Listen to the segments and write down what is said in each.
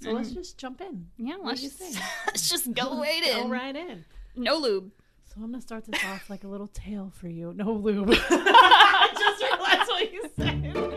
So mm-hmm. let's just jump in. Yeah, What let's just, let's just go right Go in. right in. No lube. So I'm gonna start this off like a little tale for you. No lube. I just realized what you said.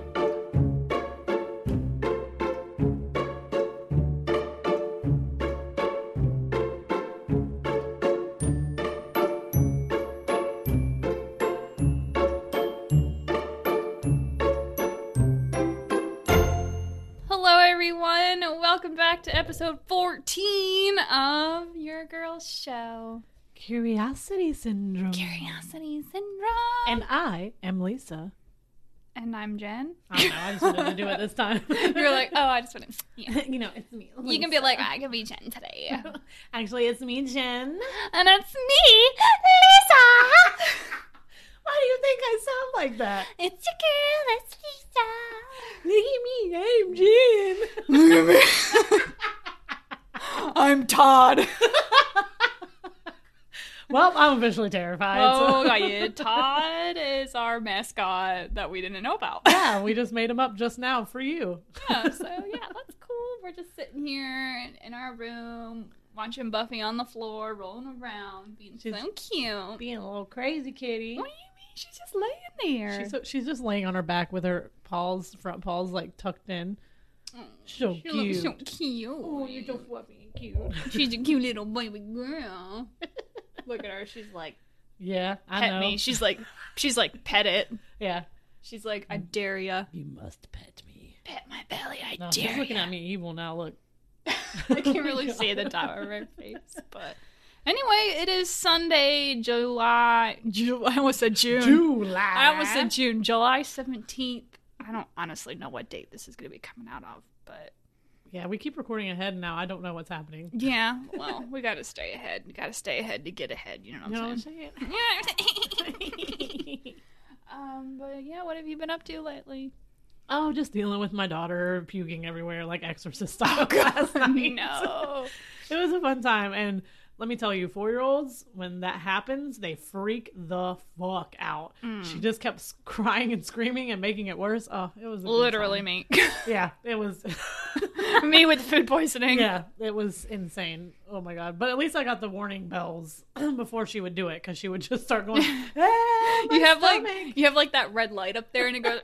Back to episode 14 of Your Girl's Show. Curiosity syndrome. Curiosity Syndrome. And I am Lisa. And I'm Jen. I don't know. I just wanted to do it this time. You're like, oh, I just want to. Yeah. you know, it's me. You can be like, I can be Jen today. Actually, it's me, Jen. And it's me, Lisa. Why do you think I sound like that? It's your girl, it's Lisa. Look at me, I'm Jen. Look at me. I'm Todd. well, I'm officially terrified. Oh, so- got you. Todd is our mascot that we didn't know about. yeah, we just made him up just now for you. Yeah, so yeah, that's cool. We're just sitting here in, in our room watching Buffy on the floor, rolling around, being She's- so cute. Being a little crazy kitty. What do you mean? She's just laying there. She's, so, she's just laying on her back with her paws, front paws like tucked in. Oh, so she looks so cute. cute. Oh, you're so fluffy and cute. She's a cute little baby girl. Look at her. She's like, Yeah, I pet know. me. She's like, she's like, pet it. yeah. She's like, I dare ya. You must pet me. Pet my belly. I No, dare she's looking ya. at me evil now. Look. I can't really see the top of her face, but anyway, it is Sunday, July. Ju- I almost said June. July. I almost said June, July seventeenth. I don't honestly know what date this is going to be coming out of, but Yeah, we keep recording ahead now. I don't know what's happening. yeah, well, we got to stay ahead. We got to stay ahead to get ahead. You know what You know I'm what I'm saying? saying? Yeah. um, but yeah, what have you been up to lately? oh, just dealing with my daughter puking everywhere like exorcist style last night. no. It was a fun time. And let me tell you, four year olds, when that happens, they freak the fuck out. Mm. She just kept crying and screaming and making it worse. Oh, it was Literally me. Yeah, it was. me with food poisoning. yeah, it was insane. Oh my god! But at least I got the warning bells before she would do it because she would just start going. "Ah, You have like you have like that red light up there, and it goes.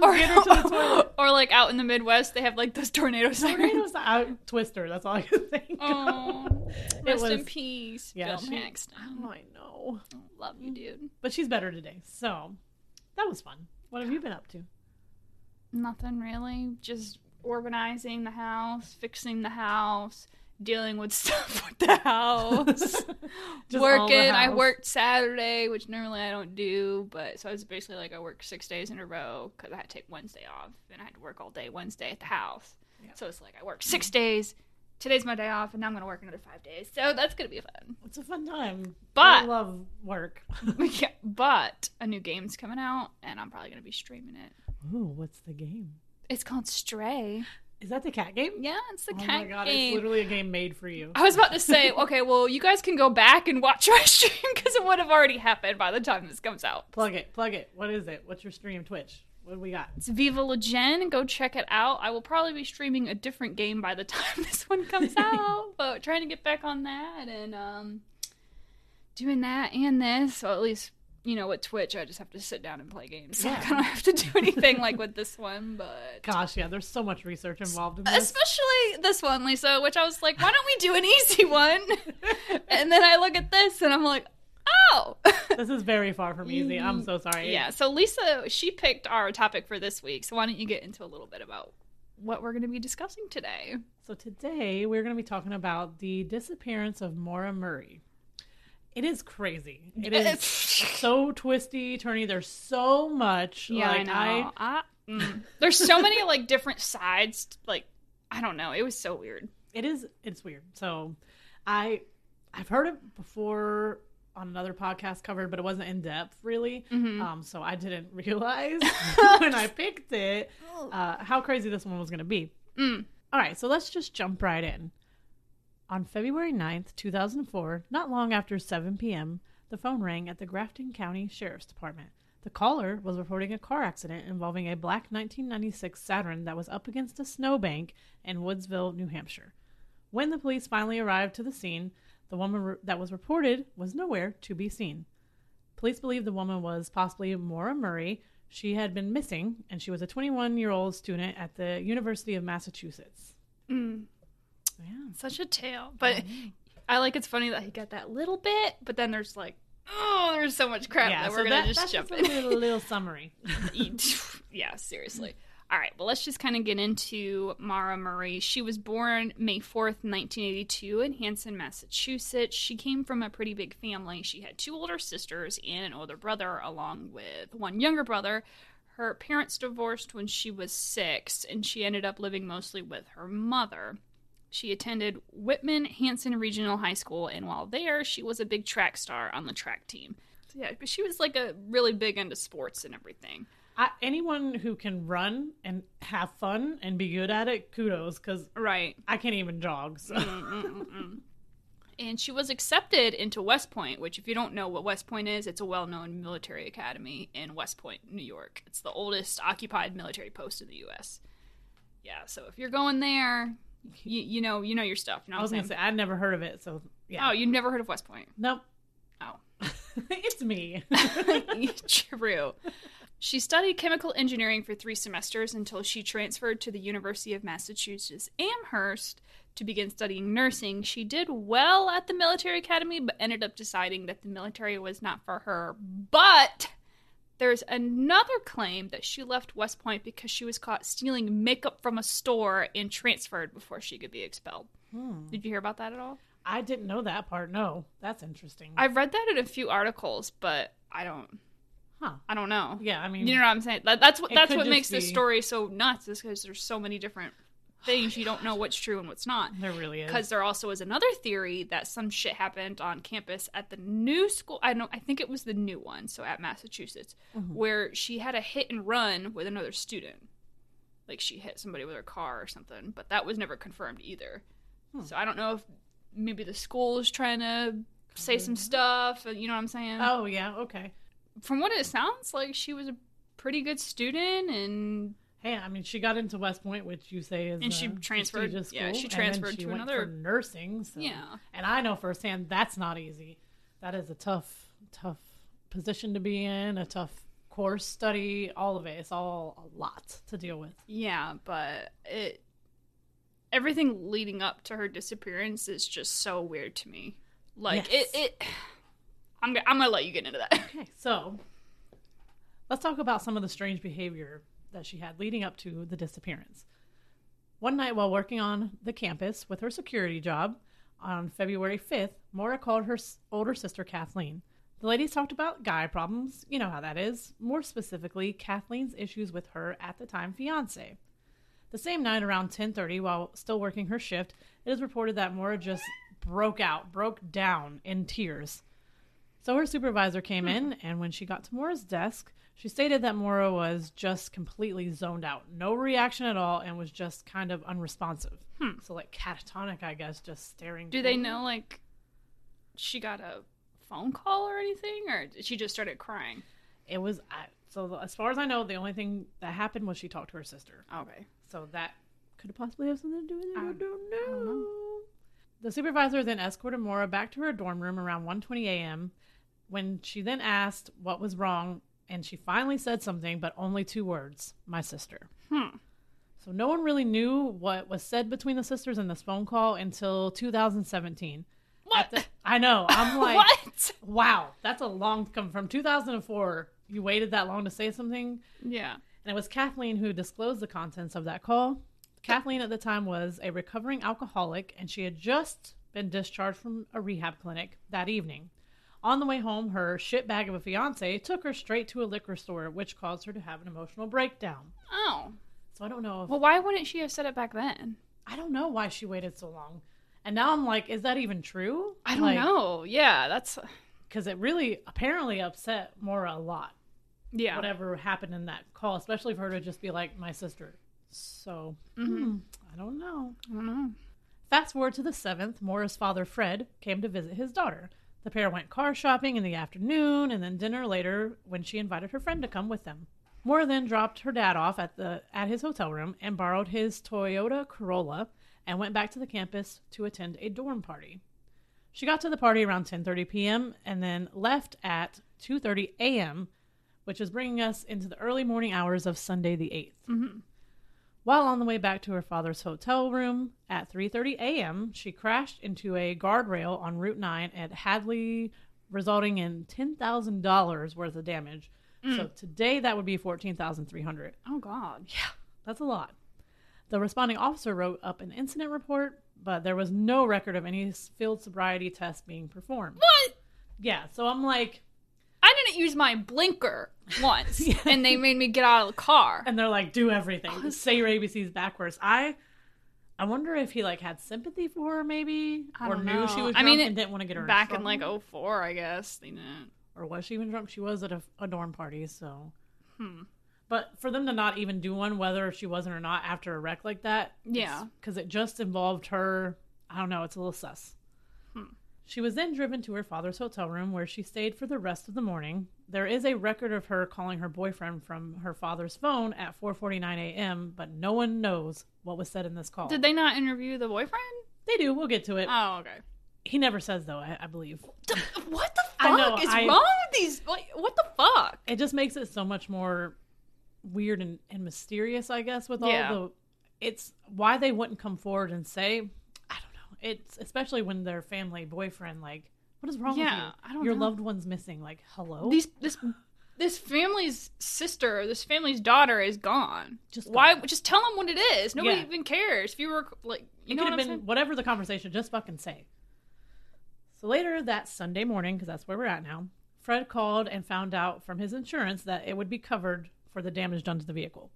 Comes. Or, get her to the toilet. or like out in the Midwest, they have like those tornado sirens. Tornadoes out Twister. That's all I can think. Oh, rest in peace, yeah, Bill she-. Oh, I know. Love you, dude. But she's better today, so that was fun. What have you been up to? Nothing really. Just organizing the house, fixing the house, dealing with stuff with the house. All the working. I worked Saturday, which normally I don't do, but so I was basically like I worked six days in a row because I had to take Wednesday off, and I had to work all day Wednesday at the house. Yeah. So it's like I worked six days. Today's my day off, and now I'm gonna work another five days. So that's gonna be fun. It's a fun time. But- I love work. yeah, but a new game's coming out, and I'm probably gonna be streaming it. Ooh, what's the game? It's called Stray. Is that the cat game? Yeah, it's the cat game. oh cat my god, it's literally a game made for you. I was about to say, okay, well, you guys can go back and watch my stream because it would have already happened by the time this comes out. Plug it, plug it. What is it? What's your stream Twitch? What do we got? It's Viva La Gen. Go check it out. I will probably be streaming a different game by the time this one comes out, but trying to get back on that and um, doing that and this. So at least you know with Twitch, I just have to sit down and play games. Yeah. I don't have to do anything like with this one, but. Gosh, yeah, there's so much research involved in this. Especially this one, Lisa, which I was like, why don't we do an easy one? and then I look at this and I'm like, oh. this is very far from easy. I'm so sorry. Yeah, so Lisa, she picked our topic for this week. So why don't you get into a little bit about what we're going to be discussing today? So today we're going to be talking about the disappearance of Maura Murray. It is crazy. It is so twisty, turny. There's so much. Yeah, like, I know. I- mm. There's so many like different sides. Like, I don't know. It was so weird. it is it's weird so i i've heard it before on another podcast covered but it wasn't in depth really Mhm. um so i didn't realize when i picked it uh how crazy this one was going to be Mm. all right so let's just jump right in on february 9th 2004 not long after 7 p.m the phone rang at the grafton county sheriff's department The caller was reporting a car accident involving a black 1996 Saturn that was up against a snowbank in Woodsville, New Hampshire. When the police finally arrived to the scene, the woman re- that was reported was nowhere to be seen. Police believe the woman was possibly Maura Murray. She had been missing, and she was a 21 year old student at the University of Massachusetts. Mm, Yeah. such a tale. But I like it's funny that he got that little bit, but then there's like, oh, there's so much crap yeah, that we're gonna that- just jump just in. a little, little summary. Yeah, seriously. All right, well, let's just kind of get into Maura Murray. She was born May 4th, 1982, in Hanson, Massachusetts. She came from a pretty big family. She had two older sisters and an older brother, along with one younger brother. Her parents divorced when she was six, and she ended up living mostly with her mother. She attended Whitman Hanson Regional High School, and while there, she was a big track star on the track team. So, yeah, but she was like a really big into sports and everything. I, anyone who can run and have fun and be good at it, kudos, because Right. I can't even jog. So. Mm, mm, mm, and she was accepted into West Point, which, if you don't know what West Point is, it's a well known military academy in West Point, New York. It's the oldest occupied military post in the U.S. Yeah, so if you're going there, you, you know you know your stuff. You know I was gonna say I'd never heard of it, so yeah. Oh, you've never heard of West Point? nope. Oh. it's me. True. She studied chemical engineering for three semesters until she transferred to the University of Massachusetts Amherst to begin studying nursing. She did well at the military academy, but ended up deciding that the military was not for her. But there's another claim that she left West Point because she was caught stealing makeup from a store and transferred before she could be expelled. Hmm. Did you hear about that at all? I didn't know that part. No, that's interesting. I've read that in a few articles, but I don't. huh? I don't know. Yeah, I mean, You know what I'm saying? That, that's what that's what makes this story so nuts is because there's so many different things you don't know what's true and what's not. there really is. Because there also is another theory that some shit happened on campus at the new school. I know I think it was the new one, so at Massachusetts, Mhm. where she had a hit and run with another student. Like she hit somebody with her car or something, but that was never confirmed either. Hmm. So I don't know if maybe the school is trying to say some stuff. You know what I'm saying? Oh yeah, okay. from what it sounds like she was a pretty good student and Hey, I mean, she got into West Point, which you say is And she transferred- prestigious yeah, school, she transferred she to another- nursing. So. yeah and I know firsthand that's not easy. That is a tough, tough position to be in. A tough course study. All of it. It's all a lot to deal with. yeah but it everything leading up to her disappearance is just so weird to me like Yes. it it I'm I'm gonna let you get into that Okay, so let's talk about some of the strange behavior that she had leading up to the disappearance. One night while working on the campus with her security job on February 5th, Maura called her older sister Kathleen. The ladies talked about guy problems, you know how that is, more specifically Kathleen's issues with her at the time fiance. The same night around 10:30 while still working her shift, it is reported that Maura just broke out, broke down in tears. So her supervisor came hmm. in, and when she got to Maura's desk, she stated that Maura was just completely zoned out, no reaction at all, and was just kind of unresponsive. Hmm. So like catatonic, I guess, just staring. do they forward. know like she got a phone call or anything or she just started crying It was I, so. As far as I know, the only thing that happened was she talked to her sister. okay So that could possibly have something to do with it. I, I- don't know. I don't know. The supervisor then escorted Maura back to her dorm room around 1:20 a.m. When she then asked what was wrong, and she finally said something, but only two words: "My sister." hmm So no one really knew what was said between the sisters in this phone call until 2017. what the- I know. I'm like, what wow, that's a long come from 2004. You waited that long to say something. yeah And it was Kathleen who disclosed the contents of that call. Kathleen at the time was a recovering alcoholic and she had just been discharged from a rehab clinic that evening. On the way home, her shitbag of a fiance took her straight to a liquor store, which caused her to have an emotional breakdown. oh So I don't know if well why wouldn't she have said it back then I don't know why she waited so long. And now I'm like, is that even true? I don't know. Yeah, that's Because it really apparently upset Maura a lot. yeah. Whatever happened in that call, especially for her to just be like, my sister. So, Mhm. hmm, I don't know. I don't know. Fast forward to the 7th, Maura's father, Fred, came to visit his daughter. The pair went car shopping in the afternoon and then dinner later when she invited her friend to come with them. Moore then dropped her dad off at the at his hotel room and borrowed his Toyota Corolla and went back to the campus to attend a dorm party. She got to the party around 10:30 p.m. and then left at 2:30 a.m., which is bringing us into the early morning hours of Sunday the 8th. Mm-hmm. While on the way back to her father's hotel room at 3:30 a.m., she crashed into a guardrail on Route 9 at Hadley, resulting in $10,000 worth of damage. Mm. So today that would be 14,300. Oh God. Yeah, that's a lot. The responding officer wrote up an incident report, but there was no record of any field sobriety test being performed. What? Yeah, so I'm like, I didn't use my blinker once, and they made me get out of the car. and they're like, do everything, say your ABCs backwards. I, I wonder if he like had sympathy for her, maybe, I or don't knew she was I mean, and didn't want to get her Back in trouble. like 04, I guess they didn't. or was she even drunk? She was at a, a dorm party, so. Hmm. But for them to not even do one, whether she wasn't or not, after a wreck like that, Yeah. because it just involved her. I don't know. It's a little sus. She was then driven to her father's hotel room, where she stayed for the rest of the morning. There is a record of her calling her boyfriend from her father's phone at 4:49 a.m., but no one knows what was said in this call. Did they not interview the boyfriend? they do? We'll get to it. Oh, okay. he never says though. I, I believe What the fuck I know, is I- wrong with these? Like, what the fuck? it just makes it so much more weird and, and mysterious i guess with Yeah. all the it's why they wouldn't come forward and say i don't know it's especially when their family boyfriend like what is wrong Yeah, with you I don't your know. loved one's missing like hello These this this family's sister, this family's daughter is gone. Just why? gone. Just tell them what it is. Nobody Yeah. even cares. If you were like, you it know could what have been saying? whatever the conversation just fucking say so later that sunday morning because that's where we're at now fred called and found out from his insurance that it would be covered for the damage done to the vehicle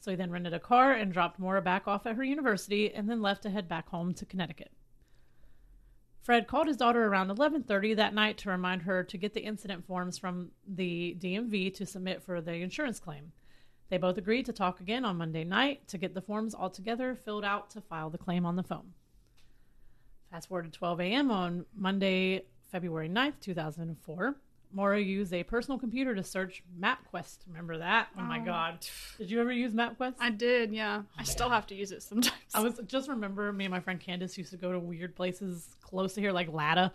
so he then rented a car and dropped Maura back off at her university and then left to head back home to connecticut fred called his daughter around 11.30 that night to remind her to get the incident forms from the dmv to submit for the insurance claim they both agreed to talk again on Monday night to get the forms all together, filled out to file the claim on the phone. Fast forward to 12 a.m. on Monday, February 9th, 2004. Maura used a personal computer to search MapQuest. Remember that? Oh, my Oh. God. Did you ever use MapQuest? I did, yeah. Oh, I still have to use it sometimes. I was just remember me and my friend Candace used to go to weird places close to here, like Lada,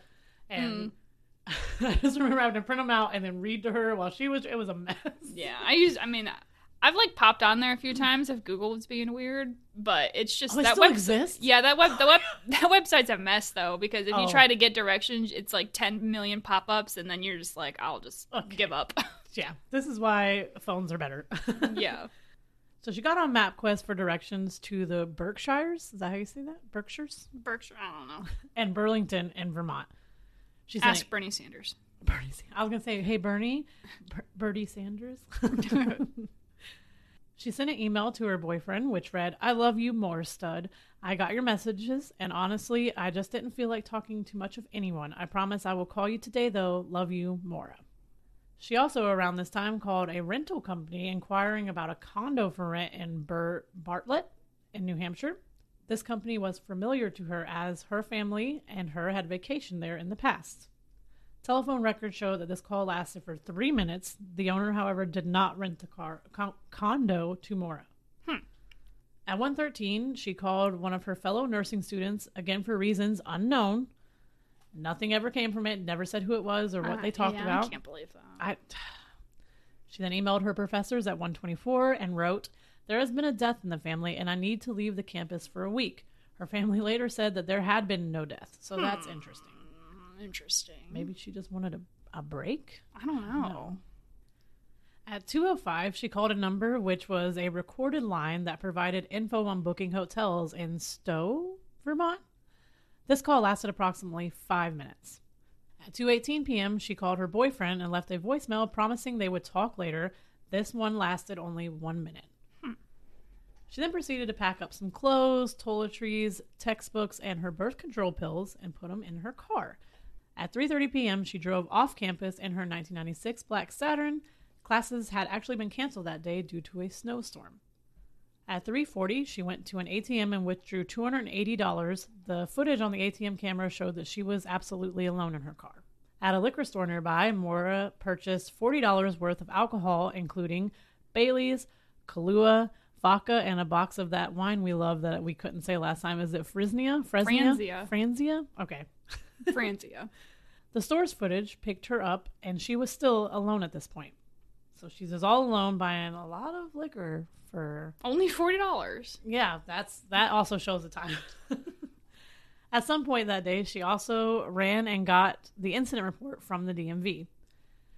and mm. I just remember having to print them out and then read to her while she was. It was a mess. yeah, I used, I mean, I've like popped on there a few times if Google was being weird, but it's just Oh, that web. exists. Yeah, that web the web that website's a mess though because if you Oh. try to get directions, it's like 10 million pop-ups and then you're just like, I'll just Okay. give up. Yeah, this is why phones are better. yeah. So she got on MapQuest for directions to the Berkshires. Is that how you say that? Berkshires Berkshire, I don't know. and Burlington in Vermont. She said, Ask Bernie Sanders. Bernie. Sa- I was gonna say, hey Bernie, Ber- Bertie Sanders. She sent an email to her boyfriend, which read, "I love you more, stud. I got your messages, and honestly, I just didn't feel like talking to much of anyone. I promise I will call you today, though. Love you, Maura." She also, around this time, called a rental company inquiring about a condo for rent in Bur- Bartlett in New Hampshire. This company was familiar to her as her family and her had vacationed there in the past. Telephone records show that this call lasted for three minutes. The owner, however, did not rent the car con- condo to Maura. Hmm. At 1.13, she called one of her fellow nursing students, again for reasons unknown. Nothing ever came from it, never said who it was or what Uh, they talked yeah, about. I can't believe that. I, she then emailed her professors at 124 and wrote, There has been a death in the family, and I need to leave the campus for a week. Her family later said that there had been no death, so that's interesting. Interesting. Maybe she just wanted a, a break? I don't know. No. At 205, she called a number which was a recorded line that provided info on booking hotels in Stowe, Vermont. This call lasted approximately five minutes. At 2:18 p.m., she called her boyfriend and left a voicemail promising they would talk later. This one lasted only one minute. Hmm. She then proceeded to pack up some clothes, toiletries, textbooks, and her birth control pills and put them in her car. At 3:30 p.m., she drove off campus in her 1996 black Saturn. Classes had actually been canceled that day due to a snowstorm. At 3:40, she went to an ATM and withdrew $280. The footage on the ATM camera showed that she was absolutely alone in her car. At a liquor store nearby, Maura purchased $40 worth of alcohol, including Bailey's, Kahlua, vodka, and a box of that wine we love that we couldn't say last time. Is it Frisnia? Fresnia? Franzia. Franzia? Okay. Franzia. The store's footage picked her up, and she was still alone at this point. So she's just all alone buying a lot of liquor for Only forty dollars. yeah, that's that also shows the time. At some point that day, she also ran and got the incident report from the DMV.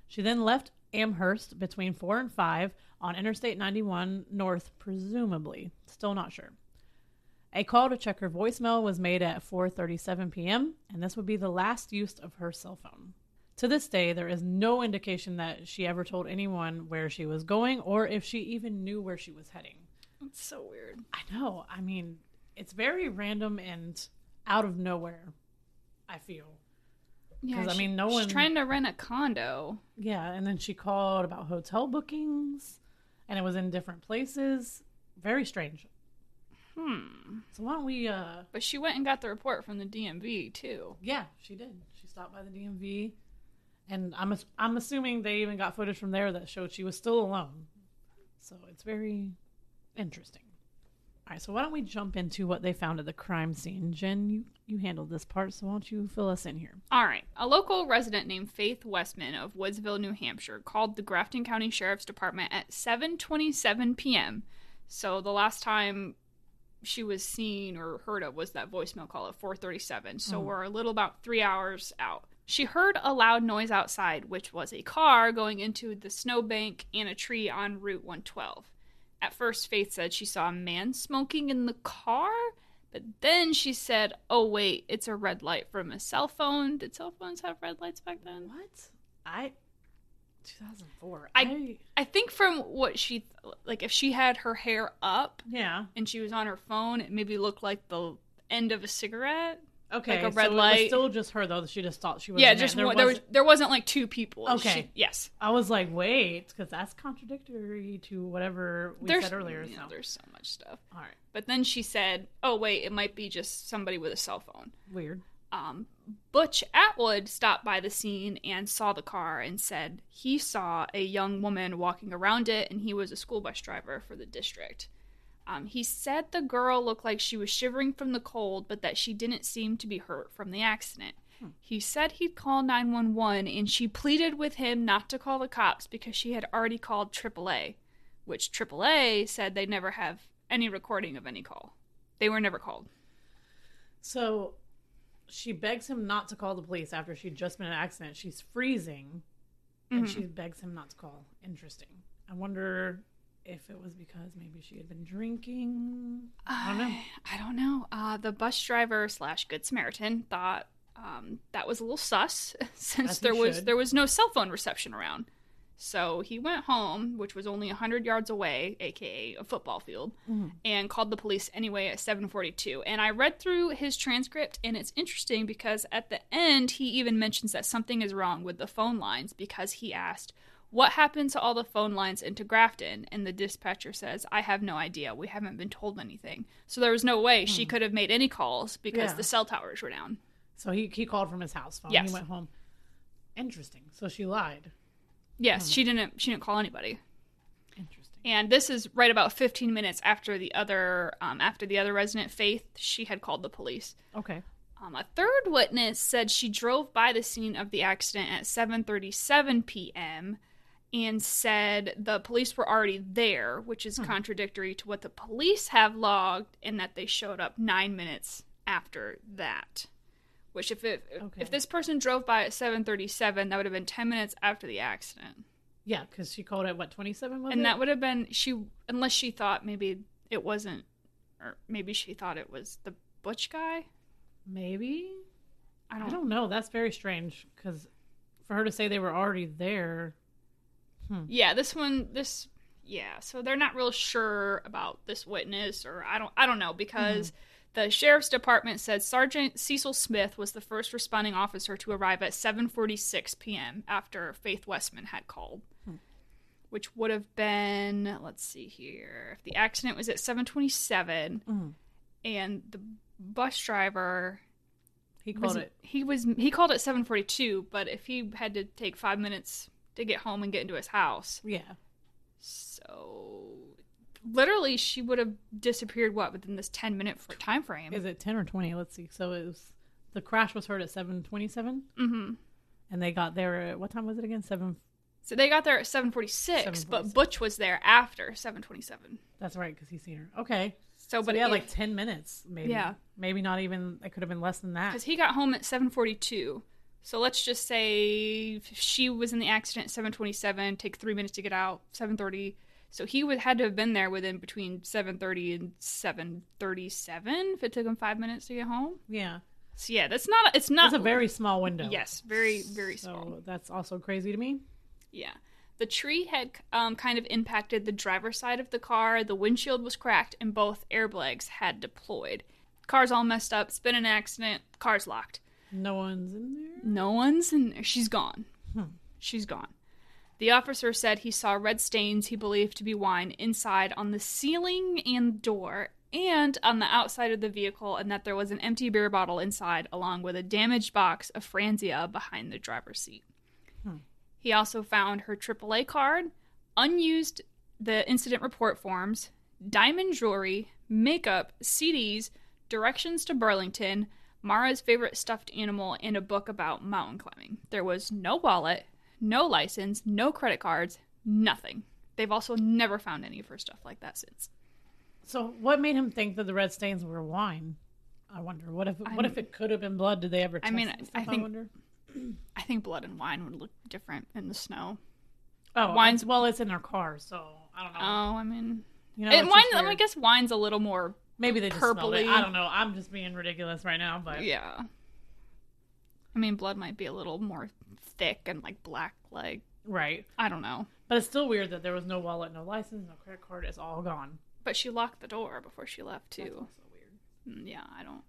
She then left Amherst between 4 and 5 on Interstate 91 North, presumably. Still not sure. A call to check her voicemail was made at 4:37 p.m., and this would be the last use of her cell phone. To this day, there is no indication that she ever told anyone where she was going or if she even knew where she was heading. It's so weird. I know. I mean, it's very random and out of nowhere. I feel. Yeah, 'Cause, I mean, no one. she's trying to rent a condo. Yeah, and then she called about hotel bookings, and it was in different places. Very strange. Hmm. So why don't we? uh But she went and got the report from the DMV too. Yeah, she did. She stopped by the DMV, and I'm I'm assuming they even got footage from there that showed she was still alone. So it's very interesting. All right, so why don't we jump into what they found at the crime scene? Jen, you you handled this part, so why don't you fill us in here? All right. A local resident named Faith Westman of Woodsville, New Hampshire, called the Grafton County Sheriff's Department at 7:27 p.m. So the last time she was seen or heard of was that voicemail call at 4:37. So mm. we're a little about 3 hours out. She heard a loud noise outside, which was a car going into the snowbank and a tree on Route 112. At first, Faith said she saw a man smoking in the car, but then she said, "Oh wait, it's a red light from a cell phone. Did cell phones have red lights back then?" What? I 2004. I- I think from what she like, if she had her hair up yeah. and she was on her phone, it maybe looked like the end of a cigarette. Okay. like a red so It light. was still just her though. She just thought she was. yeah, just man. one, there was there wasn't like two people. Okay. She- yes. I was like, wait, because that's contradictory to whatever we there's said earlier. you know, so. there's so much stuff. All right. But then she said, "Oh wait, it might be just somebody with a cell phone." Weird. um, Butch Atwood stopped by the scene and saw the car and said he saw a young woman walking around it and he was a school bus driver for the district. Um, he said the girl looked like she was shivering from the cold, but that she didn't seem to be hurt from the accident. He said he'd call 911 and she pleaded with him not to call the cops because she had already called AAA, which AAA said they never have any recording of any call. They were never called. So she begs him not to call the police after she'd just been in an accident. She's freezing, and Mhm. she begs him not to call. Interesting. I wonder if it was because maybe she had been drinking. I don't know. I don't know. Uh, the bus driver slash good Samaritan thought um, that was a little sus, since As there was should. there was no cell phone reception around. So he went home, which was only hundred yards away, aka a football field, Mhm. and called the police anyway at seven forty-two. And I read through his transcript, and it's interesting because at the end he even mentions that something is wrong with the phone lines because he asked. What happened to all the phone lines into Grafton? And the dispatcher says, I have no idea. We haven't been told anything. So there was no way she could have made any calls because Yeah. the cell towers were down. So he he called from his house phone. Yes. He went home. Interesting. So she lied. Yes, she didn't she didn't call anybody. Interesting. And this is right about 15 minutes after the other um, after the other resident Faith, she had called the police. Okay. Um, a third witness said she drove by the scene of the accident at 7:37 p.m. and said the police were already there, which is contradictory to what the police have logged, and that they showed up nine minutes after that. Which, if it, Okay. if this person drove by at 7:37, that would have been 10 minutes after the accident, Yeah, because she called at what twenty seven was and it? that would have been she, unless she thought maybe it wasn't, or maybe she thought it was the Butch guy. maybe. I I don't. don't know. That's very strange because for her to say they were already there. Hmm. Yeah, this one, this, yeah. So they're not real sure about this witness, or I don't, I don't know because mm-hmm. The sheriff's department said Sergeant Cecil Smith was the first responding officer to arrive at 7:46 p.m. after Faith Westman had called, which would have been, let's see here, if the accident was at 7:27, Mhm. and the bus driver He was- called it. He was he called it 7:42, but if he had to take five minutes to get home and get into his house, Yeah. so literally she would have disappeared what within this 10 minute time frame. Is it ten or twenty? Let's see. So it was the crash was heard at seven twenty seven, mm-hmm. and they got there. At, what time was it again? Seven. So they got there at 7:46, but Butch was there after 7:27. That's right, because he's seen her. Okay. So, But but yeah, it- like ten minutes, maybe. Yeah. Maybe not even. It could have been less than that. because he got home at 7:42. So let's just say if she was in the accident at 7:27, take three minutes to get out. 7:30. So he would had to have been there within between 7:30 and 7:37 if it took him five minutes to get home. Yeah. So yeah, that's not. It's not That's a very small window. yes, very very so small. that's also crazy to me. Yeah. The tree had um, kind of impacted the driver's side of the car. The windshield was cracked, and both airbags had deployed. Car's all messed up. It's been an accident. Car's locked. No one's in there. No one's in there. She's gone. She's gone. The officer said he saw red stains he believed to be wine inside on the ceiling and door and on the outside of the vehicle, and that there was an empty beer bottle inside, along with a damaged box of Franzia behind the driver's seat. Hmm. He also found her AAA card, unused the incident report forms, diamond jewelry, makeup, CDs, directions to Burlington, Maura's favorite stuffed animal, and a book about mountain climbing. There was no wallet, no license, no credit cards, nothing. They've also never found any of her stuff like that since. So what made him think that the red stains were wine? I wonder. What if what I'm- if it could have been blood? Did they ever? I mean, I think- wonder? I think blood and wine would look different in the snow. Oh, wine's- well, it's in their car, so I don't know. Oh, I mean, you know, and wine. just I guess wine's a little more maybe they purpley. I don't know. I'm just being ridiculous right now, but Yeah. I mean, blood might be a little more thick and like black, like right. I don't know. But it's still weird that there was no wallet, no license, no credit card. It's all gone. But she locked the door before she left That's too. also weird. Mm, Yeah, I don't.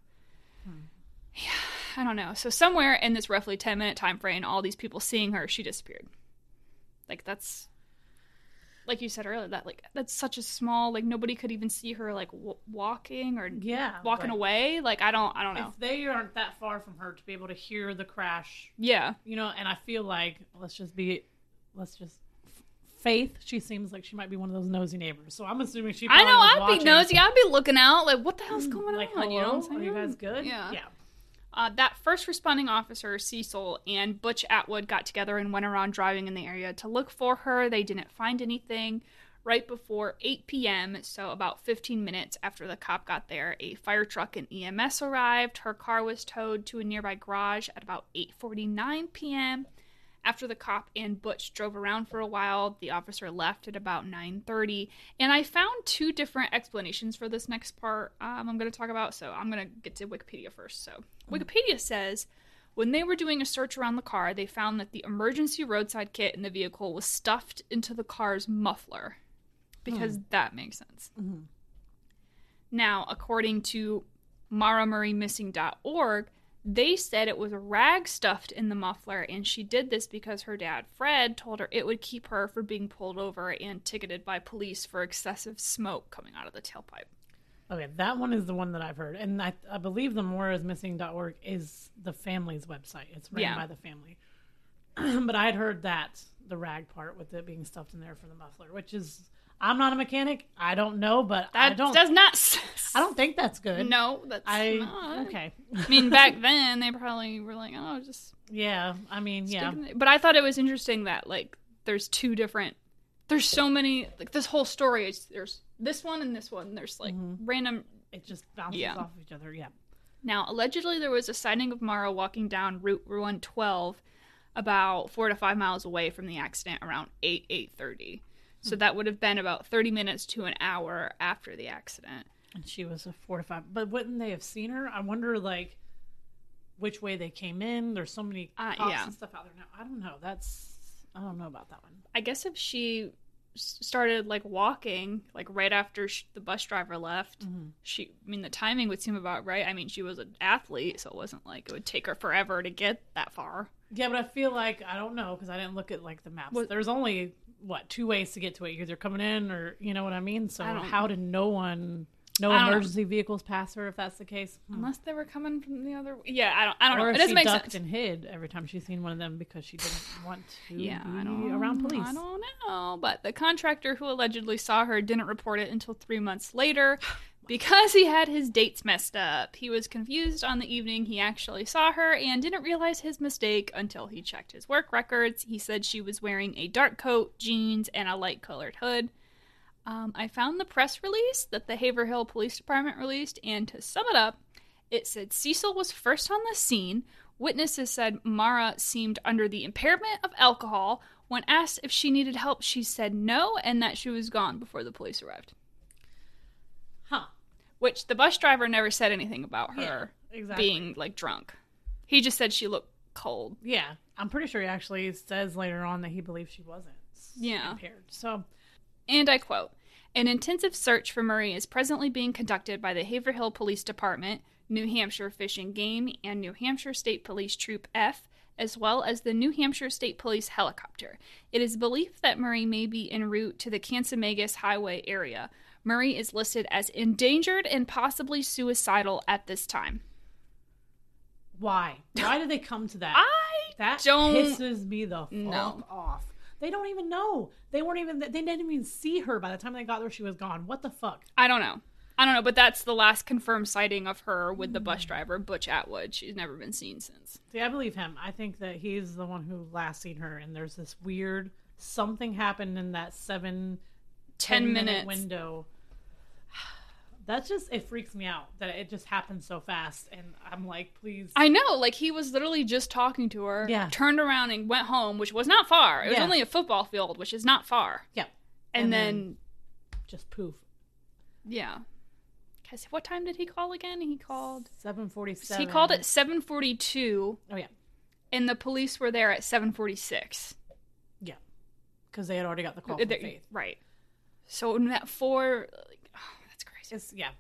Yeah, I don't know. So somewhere in this roughly ten minute time frame, all these people seeing her, she disappeared. Like that's, like you said earlier, that like that's such a small like nobody could even see her like w- walking or Yeah, walking like, away. Like I don't, I don't know. If they aren't that far from her to be able to hear the crash, Yeah, you know, and I feel like let's just be, let's just. Faith, she seems like she might be one of those nosy neighbors. So I'm assuming she. I know. I'd watching. be nosy. I'd be looking out like, what the hell's mm, going Like, on? You know, what I'm hello, are you guys good? Yeah. yeah. Uh, that first responding officer, Cecil, and Butch Atwood got together and went around driving in the area to look for her. They didn't find anything. Right before 8 p.m., so about 15 minutes after the cop got there, a fire truck and EMS arrived. Her car was towed to a nearby garage at about 8:49 p.m. After the cop and Butch drove around for a while, the officer left at about 9:30. And I found two different explanations for this next part um, I'm going to talk about. So I'm going to get to Wikipedia first. So Wikipedia says when they were doing a search around the car, they found that the emergency roadside kit in the vehicle was stuffed into the car's muffler because that makes sense. Mhm. Now, according to mauramurraymissing.org, they said it was a rag stuffed in the muffler, and she did this because her dad, Fred, told her it would keep her from being pulled over and ticketed by police for excessive smoke coming out of the tailpipe. Okay, that one is the one that I've heard, and I, I believe the moraismissing.org is the family's website. It's run Yeah. by the family, but I had heard that the rag part with it being stuffed in there for the muffler, which is I'm not a mechanic. I don't know, but I That don't. does not. s- I don't think that's good. No, that's I not. okay. I mean, back then they probably were like, "Oh, just." yeah, I mean, yeah, But I thought it was interesting that like there's two different. There's so many like this whole story. Is there's this one and this one. There's like Mhm. random it just bounces Yeah. off of each other. Yeah. Now, allegedly, there was a sighting of Maura walking down Route 112 about four to five miles away from the accident around 8 8.30 so that would have been about 30 minutes to an hour after the accident And she was a four to five. But wouldn't they have seen her? I wonder, like, which way they came in. There's so many Uh, cops yeah. and stuff out there now. I don't know. That's I don't know about that one. i guess if she started like walking like right after sh- the bus driver left Mhm. she i mean the timing would seem about right i mean she was an athlete so it wasn't like it would take her forever to get that far Yeah, but I feel like I don't know because I didn't look at like the maps. What- There's only what two ways to get to it. You're either coming in or you know what I mean. So I how did no one? No don't know. emergency vehicles pass her if that's the case. Hmm. Unless they were coming from the other. Way. Yeah, I don't. I don't Or know. if It doesn't she make ducked sense. and hid every time she's seen one of them because she didn't want to Yeah, be I don't around police. I don't know, but the contractor who allegedly saw her didn't report it until three months later because he had his dates messed up. He was confused on the evening he actually saw her and didn't realize his mistake until he checked his work records. He said she was wearing a dark coat, jeans, and a light colored hood. Um, I found the press release that the Haverhill Police Department released, and to sum it up, it said Cecil was first on the scene. Witnesses said Maura seemed under the impairment of alcohol. When asked if she needed help, she said no and that she was gone before the police arrived. Which the bus driver never said anything about her Yeah, exactly. being like drunk. He just said she looked cold. Yeah, I'm pretty sure he actually says later on that he believes she wasn't Yeah. impaired. So And I quote An intensive search for Murray is presently being conducted by the Haverhill Police Department, New Hampshire Fish and Game, and New Hampshire State Police Troop F, as well as the New Hampshire State Police helicopter. It is believed that Murray may be en route to the Kancamagus Highway area. Murray is listed as endangered and possibly suicidal at this time. why? Why did they come to that? I that don't pisses me the fuck off. They don't even know. They weren't even. They didn't even see her by the time they got there. She was gone. What the fuck? I don't know. I don't know, but that's the last confirmed sighting of her with the bus hmm. driver, Butch Atwood. She's never been seen since. See, I believe him. I think that he's the one who last seen her, and there's this weird something happened in that seven, 10 10 minute minutes. window. That's just it freaks me out that it just happened so fast, and I'm like, please. I know, like he was literally just talking to her, Yeah. turned around and went home, which was not far. It was Yeah. only a football field, which is not far. yeah, And, And then, then- just poof. yeah. Cause what time did he call again? He called. Seven forty-seven. He called at 7.42 oh yeah, and the police were there at seven forty-six. yeah, because they had already got the call Faith. Right. So in that four, like, oh, that's crazy. It's yeah.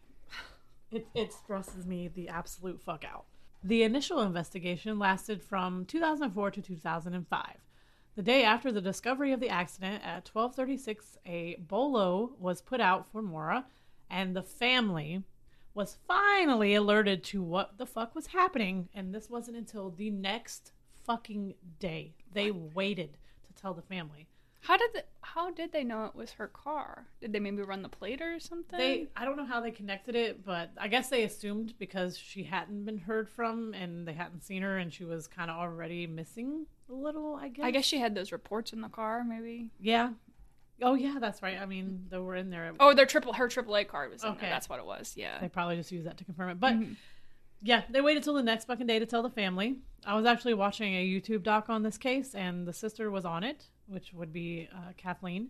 It it stresses me the absolute fuck out. The initial investigation lasted from 2004 to 2005. The day after the discovery of the accident at 12:36, a bolo was put out for Maura, and the family was finally alerted to what the fuck was happening. And this wasn't until the next fucking day they waited to tell the family. How did the, how did they know it was her car? Did they maybe run the plate or something? They I don't know how they connected it, but I guess they assumed because she hadn't been heard from and they hadn't seen her and she was kind of already missing a little, I guess. I guess she had those reports in the car, maybe. Yeah. Oh yeah, that's right. I mean, they were in there. Oh, their triple her AAA card was in Okay. there. That's what it was. Yeah. They probably just used that to confirm it. But Mhm. yeah, they waited till the next fucking day to tell the family. I was actually watching a YouTube doc on this case, and the sister was on it, which would be uh, Kathleen.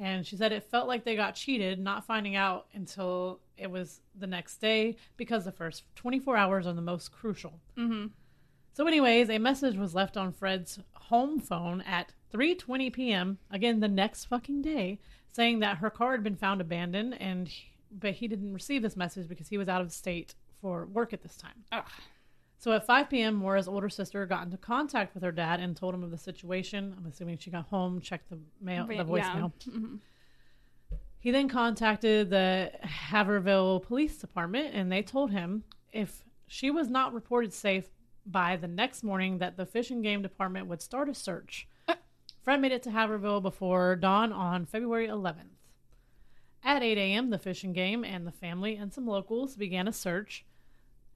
And she said it felt like they got cheated, not finding out until it was the next day because the first 24 hours are the most crucial. Mhm. So, anyways, a message was left on Fred's home phone at 3:20 p.m. Again, the next fucking day, saying that her car had been found abandoned, and he- but he didn't receive this message because he was out of state for work at this time. Ugh. So at 5 p.m., Maura's older sister got into contact with her dad and told him of the situation. I'm assuming she got home, checked the mail, the Yeah. voicemail. Mhm. He then contacted the Haverhill Police Department and they told him if she was not reported safe by the next morning that the Fish and Game Department would start a search. Fred made it to Haverhill before dawn on February 11th. At 8 a.m., the Fish and Game and the family and some locals began a search.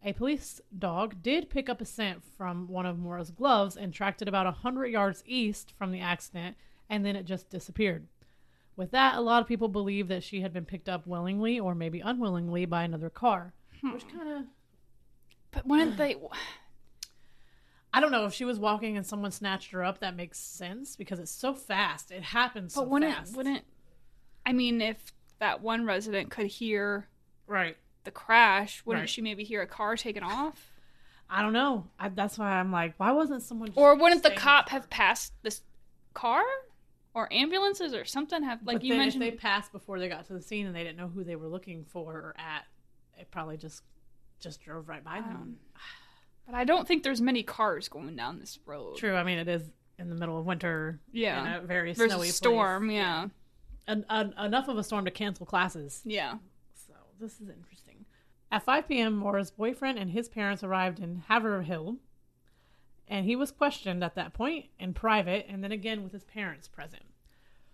A police dog did pick up a scent from one of Maura's gloves and tracked it about 100 yards east from the accident, and then it just disappeared. With that, a lot of people believe that she had been picked up willingly or maybe unwillingly by another car, hmm. which kind of But wouldn't they? I don't know if she was walking and someone snatched her up. That makes sense because it's so fast. It happens so But wouldn't fast. wouldn't? I mean, if that one resident could hear right? The crash, wouldn't Right. she maybe hear a car taken off? I don't know. I, that's why I'm like, why wasn't someone? Or wouldn't the cop have passed this car? Or ambulances or something have like But you then mentioned they passed before they got to the scene and they didn't know who they were looking for or at, it probably just just drove right by them. Um, But I don't think there's many cars going down this road. True. I mean, it is in the middle of winter. Yeah. in a very There's snowy storm, place. yeah. En- en- enough of a storm to cancel classes. Yeah. This is interesting. At 5 p.m., Maura's boyfriend and his parents arrived in Haverhill, and he was questioned at that point in private and then again with his parents present.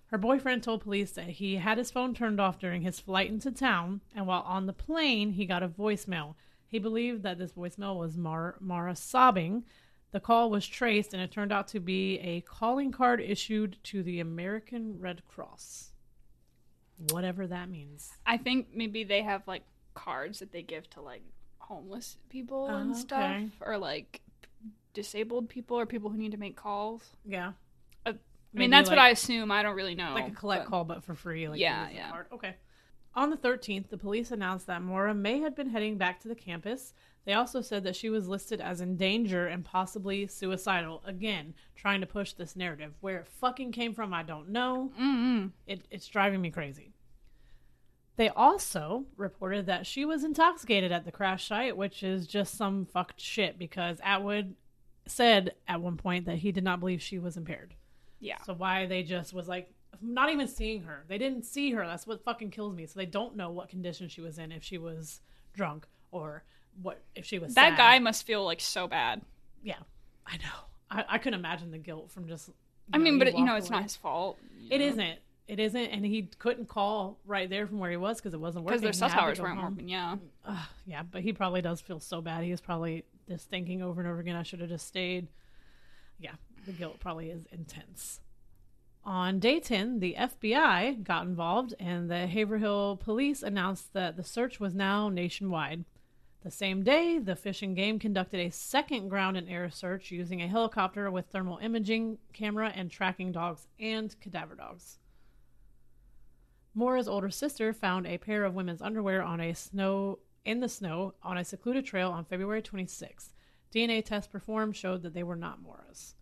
Her boyfriend told police that he had his phone turned off during his flight into town, and while on the plane, he got a voicemail. He believed that this voicemail was Mar- Maura sobbing. The call was traced, and it turned out to be a calling card issued to the American Red Cross. Whatever that means. I think maybe they have like cards that they give to like homeless people Oh, and stuff, okay. or like disabled people or people who need to make calls. Yeah. Uh, I mean, that's what I assume. I don't really know. like a collect but- call, but for free. Like Yeah, you use the yeah. card. Okay. On the 13th, the police announced that Maura may have been heading back to the campus. They also said that she was listed as in danger and possibly suicidal. Again, trying to push this narrative. Where it fucking came from, I don't know. Mm-mm. It, it's driving me crazy. They also reported that she was intoxicated at the crash site, which is just some fucked shit because Atwood said at one point that he did not believe she was impaired. Yeah. So why they just was like not even seeing her. They didn't see her. That's what fucking kills me. So they don't know what condition she was in if she was drunk or what if she was That sad. guy must feel like so bad. Yeah, I know. I, I couldn't imagine the guilt from just. I know, mean, but you know, walked it's not his fault. It isn't. It isn't, and he couldn't call right there from where he was because it wasn't working. because their cell towers weren't home. working. Yeah. Yeah, but he probably does feel so bad. He was probably just thinking over and over again, I should have just stayed. Yeah, the guilt probably is intense. On day 10, the FBI got involved and the Haverhill police announced that the search was now nationwide. The same day, the Fish and Game conducted a second ground and air search using a helicopter with thermal imaging camera and tracking dogs and cadaver dogs. Maura's older sister found a pair of women's underwear on a snow in the snow on a secluded trail on February 26th. DNA tests performed showed that they were not Maura's.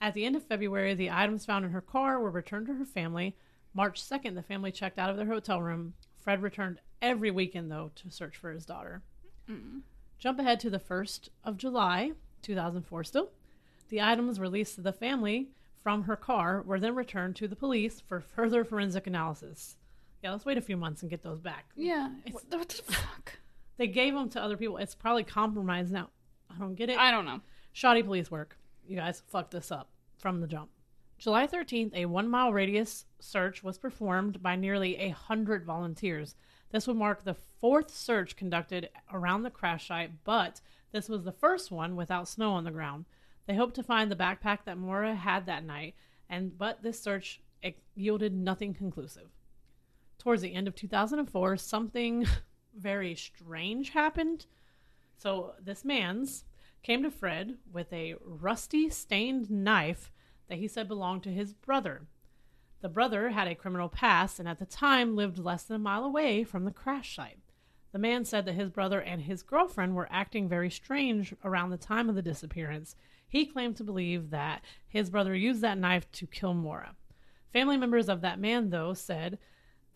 At the end of February, the items found in her car were returned to her family. March 2nd, the family checked out of their hotel room. Fred returned every weekend, though, to search for his daughter. Jump ahead to the 1st of July, 2004 still. The items released to the family from her car were then returned to the police for further forensic analysis. Yeah, let's wait a few months and get those back. Yeah. It's- What, the fuck? They gave them to other people. It's probably compromised now. I don't get it. I don't know. Shoddy police work. You guys fucked this up from the jump. July 13th, a one mile radius search was performed by nearly a hundred volunteers. This would mark the fourth search conducted around the crash site, but this was the first one without snow on the ground. They hoped to find the backpack that Maura had that night, and but this search it yielded nothing conclusive. Towards the end of 2004, something very strange happened. So this man's came to Fred with a rusty stained knife that he said belonged to his brother. The brother had a criminal past and at the time lived less than a mile away from the crash site. The man said that his brother and his girlfriend were acting very strange around the time of the disappearance. He claimed to believe that his brother used that knife to kill Maura. Family members of that man, though, said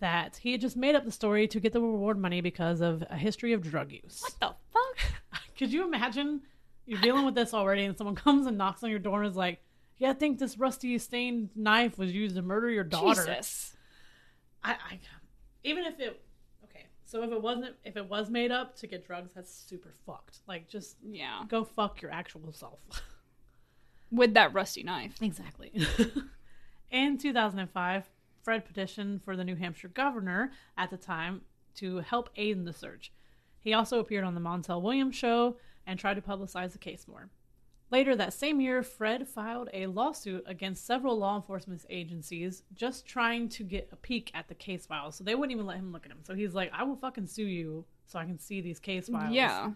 that he had just made up the story to get the reward money because of a history of drug use. What the fuck? Could you imagine you're dealing with this already and someone comes and knocks on your door and is like, Yeah, I think this rusty stained knife was used to murder your daughter. Jesus. I, I even if it okay, so if it wasn't if it was made up to get drugs, that's super fucked. Like just Yeah. go fuck your actual self. With that rusty knife. Exactly. In 2005, Fred petitioned for the New Hampshire governor at the time to help aid in the search. He also appeared on the Montel Williams show and tried to publicize the case more. Later that same year, Fred filed a lawsuit against several law enforcement agencies just trying to get a peek at the case files. So they wouldn't even let him look at them. So he's like, I will fucking sue you so I can see these case files. Yeah.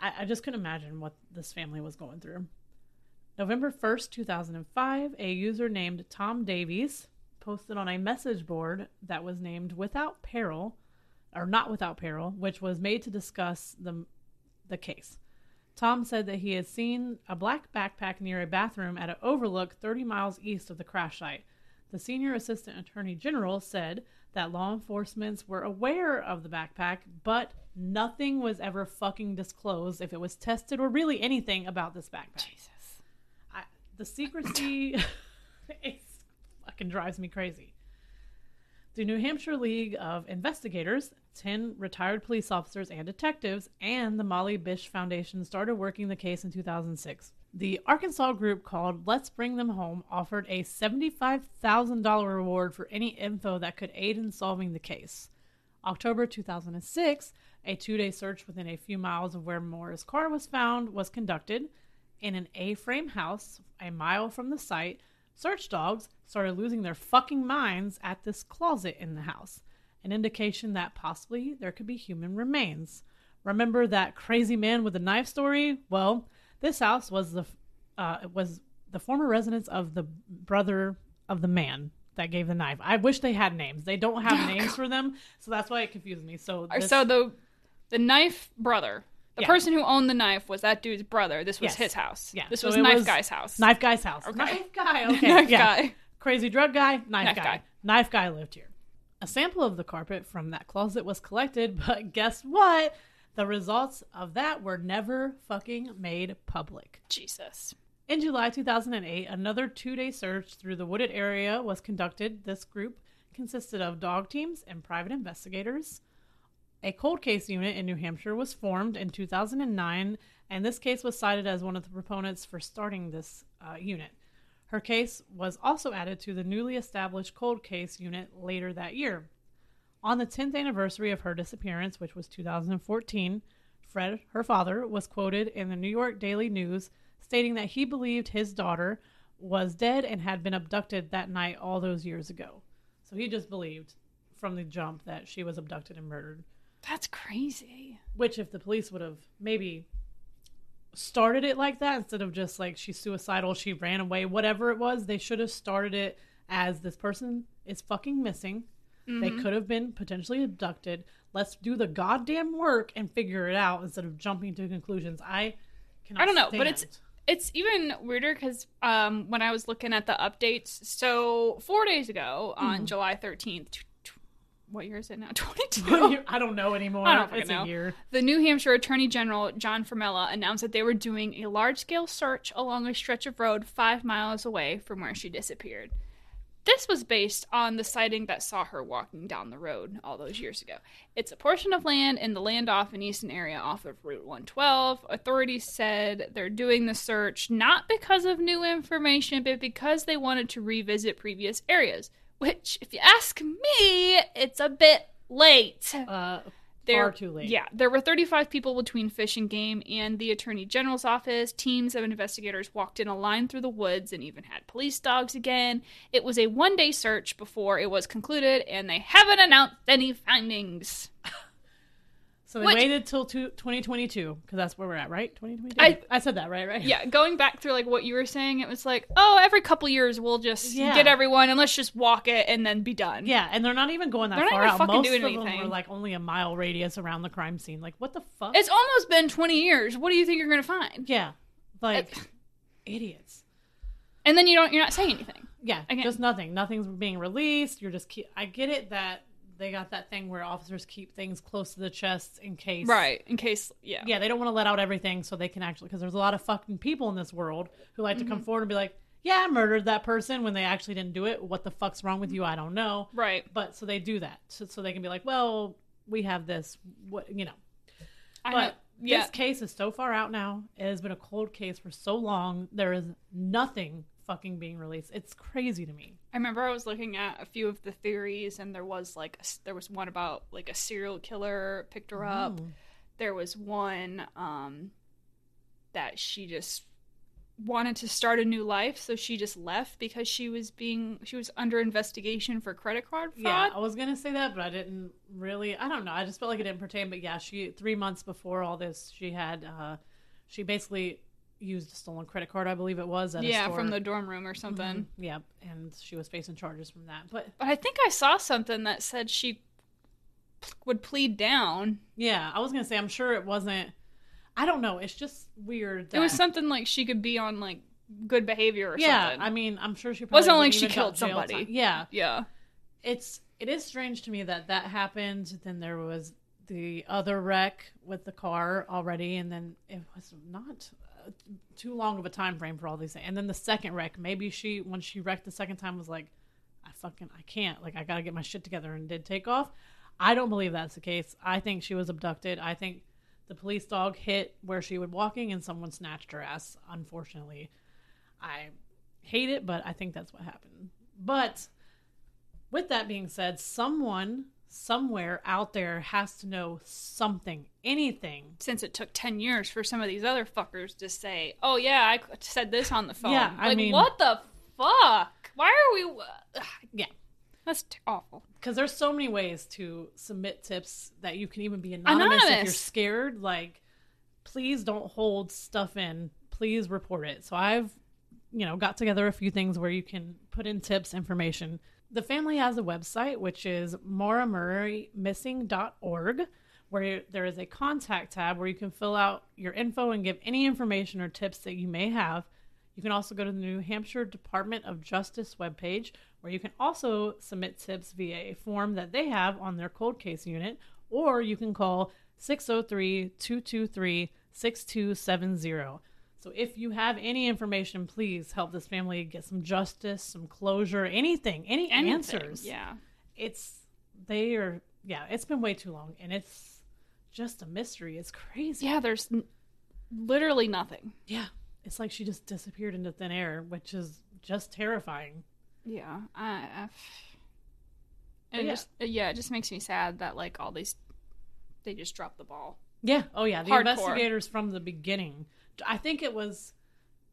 I, I just couldn't imagine what this family was going through. November 1st, 2005, a user named Tom Davies posted on a message board that was named Without Peril, or Not Without Peril, which was made to discuss the, the case. Tom said that he had seen a black backpack near a bathroom at an overlook 30 miles east of the crash site. The senior assistant attorney general said that law enforcements were aware of the backpack, but nothing was ever fucking disclosed if it was tested or really anything about this backpack. Jesus. I, the secrecy fucking drives me crazy. The New Hampshire League of Investigators, 10 retired police officers and detectives, and the Molly Bish Foundation started working the case in 2006. The Arkansas group called Let's Bring Them Home offered a $75,000 reward for any info that could aid in solving the case. October 2006, a two day search within a few miles of where Maura's car was found was conducted. In an A frame house a mile from the site, search dogs started losing their fucking minds at this closet in the house, an indication that possibly there could be human remains. Remember that crazy man with the knife story? Well, this house was the uh, was the former residence of the brother of the man that gave the knife. I wish they had names. They don't have names for them, so that's why it confused me. So this- So the the knife brother, the Yeah. person who owned the knife was that dude's brother. This was Yes. his house. Yeah, This so was knife was guy's house. Knife guy's house. Okay. Knife guy. Okay. Knife yeah. guy. Crazy drug guy. Knife, Knife guy. guy. Knife guy lived here. A sample of the carpet from that closet was collected, but guess what? The results of that were never fucking made public. Jesus. In July 2008, another two day search through the wooded area was conducted. This group consisted of dog teams and private investigators. A cold case unit in New Hampshire was formed in 2009, and this case was cited as one of the proponents for starting this uh, unit. Her case was also added to the newly established cold case unit later that year. On the 10th anniversary of her disappearance, which was 2014, Fred, her father, was quoted in the New York Daily News stating that he believed his daughter was dead and had been abducted that night all those years ago. So he just believed from the jump that she was abducted and murdered. That's crazy. Which, if the police would have maybe started it like that instead of just like she's suicidal, she ran away, whatever it was, they should have started it as this person is fucking missing. They could have been potentially abducted. Let's do the goddamn work and figure it out instead of jumping to conclusions. I cannot. I don't know, but it's it's even weirder because um, when I was looking at the updates, so four days ago on Mm-hmm. July thirteenth, what year is it now? Twenty two. I don't know anymore. I don't it's know. a year. The New Hampshire Attorney General John Formella announced that they were doing a large scale search along a stretch of road five miles away from where she disappeared. This was based on the sighting that saw her walking down the road all those years ago. It's a portion of land in the Landaff and Easton area off of Route 112. Authorities said they're doing the search not because of new information, but because they wanted to revisit previous areas. Which, if you ask me, it's a bit late. Uh, There- far too late. Yeah, there were 35 people between Fish and Game and the Attorney General's office. Teams of investigators walked in a line through the woods and even had police dogs again. It was a one day search before it was concluded, and they haven't announced any findings. So they Which- waited till two, 2022 because that's where we're at, right? 2022. I- I said that right, right? Yeah, going back through like what you were saying, it was like, oh, every couple years we'll just Yeah. get everyone and let's just walk it and then be done. Yeah, and they're not even going that They're not far even out. fucking Most doing of them were like only a mile radius around the crime scene. Like, what the fuck? It's almost been 20 years. What do you think you're going to find? yeah, like idiots. And then you don't you're not saying anything. Yeah, Again- just nothing. Nothing's being released. You're just. I get it that they got that thing where officers keep things close to the chest in case. Right, in case yeah. Yeah, they don't want to let out everything so they can actually because there's a lot of fucking people in this world who like to come Mm-hmm. forward and be like, "Yeah, I murdered that person" when they actually didn't do it. What the fuck's wrong with you? I don't know. Right. But so they do that so, so they can be like, "Well, we have this." What you know. I know. But Yeah. this case is so far out now. It has been a cold case for so long. There is nothing fucking being released. It's crazy to me. I remember I was looking at a few of the theories, and there was like there was one about like a serial killer picked her up. Mm. There was one um, that she just wanted to start a new life, so she just left because she was being she was under investigation for credit card fraud. Yeah, I was gonna say that, but I didn't really. I don't know. I just felt like it didn't pertain. But yeah, she three months before all this, she had uh, she basically used a stolen credit card, I believe it was. At a Yeah, store. from the dorm room or something. Mhm. Yeah, and she was facing charges from that. But But I think I saw something that said she would plead down. yeah, I was gonna say I'm sure it wasn't. I don't know. It's just weird. That, It was something like she could be on like good behavior or yeah, something. I mean, I'm sure she probably Wasn't like she killed somebody. time. Yeah, yeah. it's it is strange to me that that happened. Then there was the other wreck with the car already, and then it was not too long of a time frame for all these things. And then the second wreck, maybe she when she wrecked the second time was like, I fucking I can't. Like I got to get my shit together and did take off. I don't believe that's the case. I think she was abducted. I think the police dog hit where she was walking and someone snatched her ass, unfortunately. I hate it, but I think that's what happened. But with that being said, someone somewhere out there has to know something, anything. Since it took 10 years for some of these other fuckers to say, oh, yeah, I said this on the phone. Yeah, I like, mean- what the fuck? Why are we. Ugh, Yeah. That's t- awful. Because there's so many ways to submit tips that you can even be anonymous, if you're scared. Like, please don't hold stuff in. Please report it. So I've, you know, got together a few things where you can put in tips, information. The family has a website, which is mauramurraymissing.org, where there is a contact tab where you can fill out your info and give any information or tips that you may have. You can also go to the New Hampshire Department of Justice webpage, where you can also submit tips via a form that they have on their cold case unit, or you can call 603 223 6270. So if you have any information, please help this family get some justice, some closure, anything, any Anything. answers. Yeah. It's, they are, yeah, it's been way too long, and it's just a mystery. It's crazy. Yeah, there's n- literally nothing. Yeah. It's like she just disappeared into thin air, which is just terrifying. Yeah. I. I But yeah. just uh, yeah, it just makes me sad that like all these they just dropped the ball. Yeah. Oh, yeah. The Hardcore. investigators from the beginning. I think it was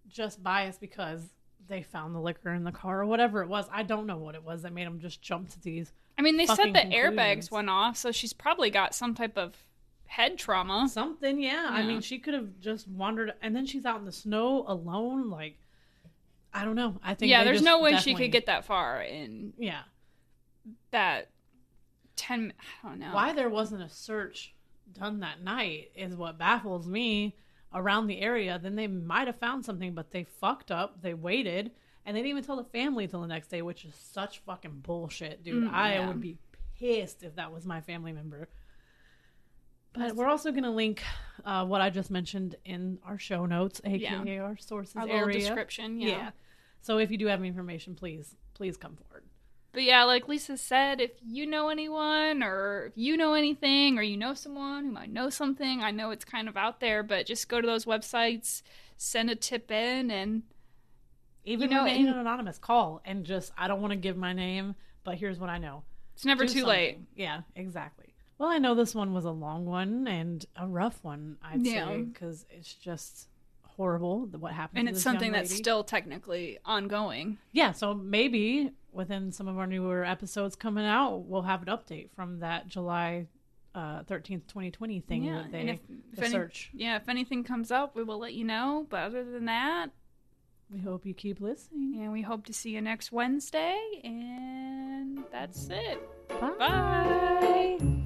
just biased because they found the liquor in the car or whatever it was. I don't know what it was that made them just jump to these I mean, they said the airbags went off, so she's probably got some type of head trauma. something. Yeah. I mean, she could have just wandered, and then she's out in the snow alone. Like, I don't know. I think Yeah, there's no way she could get that far in Yeah. that 10 I don't know. Why there wasn't a search done that night is what baffles me around the area. Then they might have found something, but they fucked up. They waited, and they didn't even tell the family till the next day, which is such fucking bullshit, dude. Mm, I yeah. would be pissed if that was my family member. But we're also going to link uh, what I just mentioned in our show notes, aka Yeah. our sources Our area. description, yeah. yeah. So if you do have any information, please, please come forward. But yeah, like Lisa said, if you know anyone or if you know anything or you know someone who might know something, I know it's kind of out there, but just go to those websites, send a tip in, and Even You know, remain and- anonymous, call and just I don't want to give my name, but here's what I know. it's never Do too late. Yeah, exactly. Well, I know this one was a long one and a rough one, I'd Yeah. say, because it's just horrible what happened. And to it's something that's still technically ongoing. yeah. So maybe within some of our newer episodes coming out, we'll have an update from that July uh, thirteenth, twenty twenty thing Yeah, that they if- if any- search. Yeah, if anything comes up, we will let you know. But other than that, We hope you keep listening. and we hope to see you next Wednesday. And that's it. Bye. Bye.